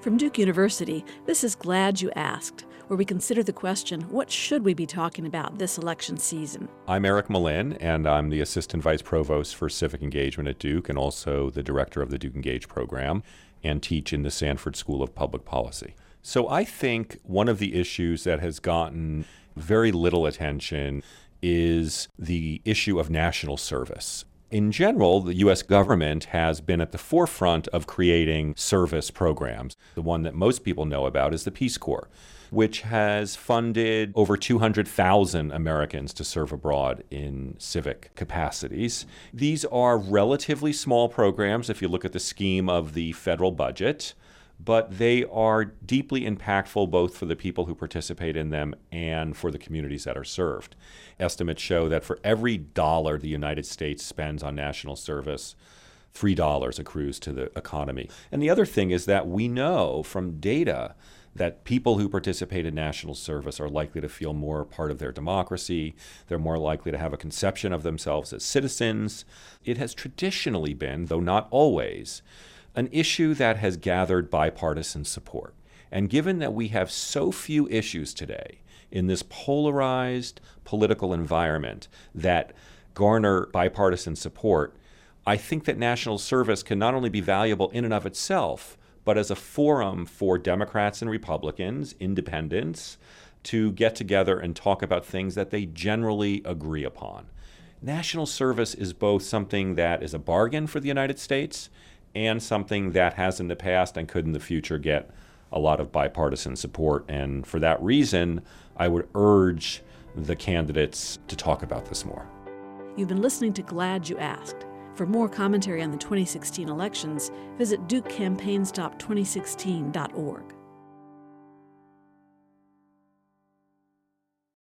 From Duke University, this is Glad You Asked, where we consider the question what should we be talking about this election season? I'm Eric Mlyn, and I'm the Assistant Vice Provost for Civic Engagement at Duke and also the Director of the DukeEngage program and teach in the Sanford School of Public Policy. So I think one of the issues that has gotten very little attention is the issue of national service. In general, the U.S. government has been at the forefront of creating service programs. The one that most people know about is the Peace Corps, which has funded over 200,000 Americans to serve abroad in civic capacities. These are relatively small programs if you look at the scheme of the federal budget but they are deeply impactful both for the people who participate in them and for the communities that are served. Estimates show that for every dollar the United States spends on national service, $3 accrues to the economy. And the other thing is that we know from data that people who participate in national service are likely to feel more part of their democracy. They're more likely to have a conception of themselves as citizens. It has traditionally been, though not always, an issue that has gathered bipartisan support. And given that we have so few issues today in this polarized political environment that garner bipartisan support, I think that national service can not only be valuable in and of itself, but as a forum for Democrats and Republicans, independents, to get together and talk about things that they generally agree upon. National service is both something that is a bargain for the United States and something that has in the past and could in the future get a lot of bipartisan support. And for that reason, I would urge the candidates to talk about this more. You've been listening to Glad You Asked. For more commentary on the 2016 elections, visit DukeCampaignStop2016.org.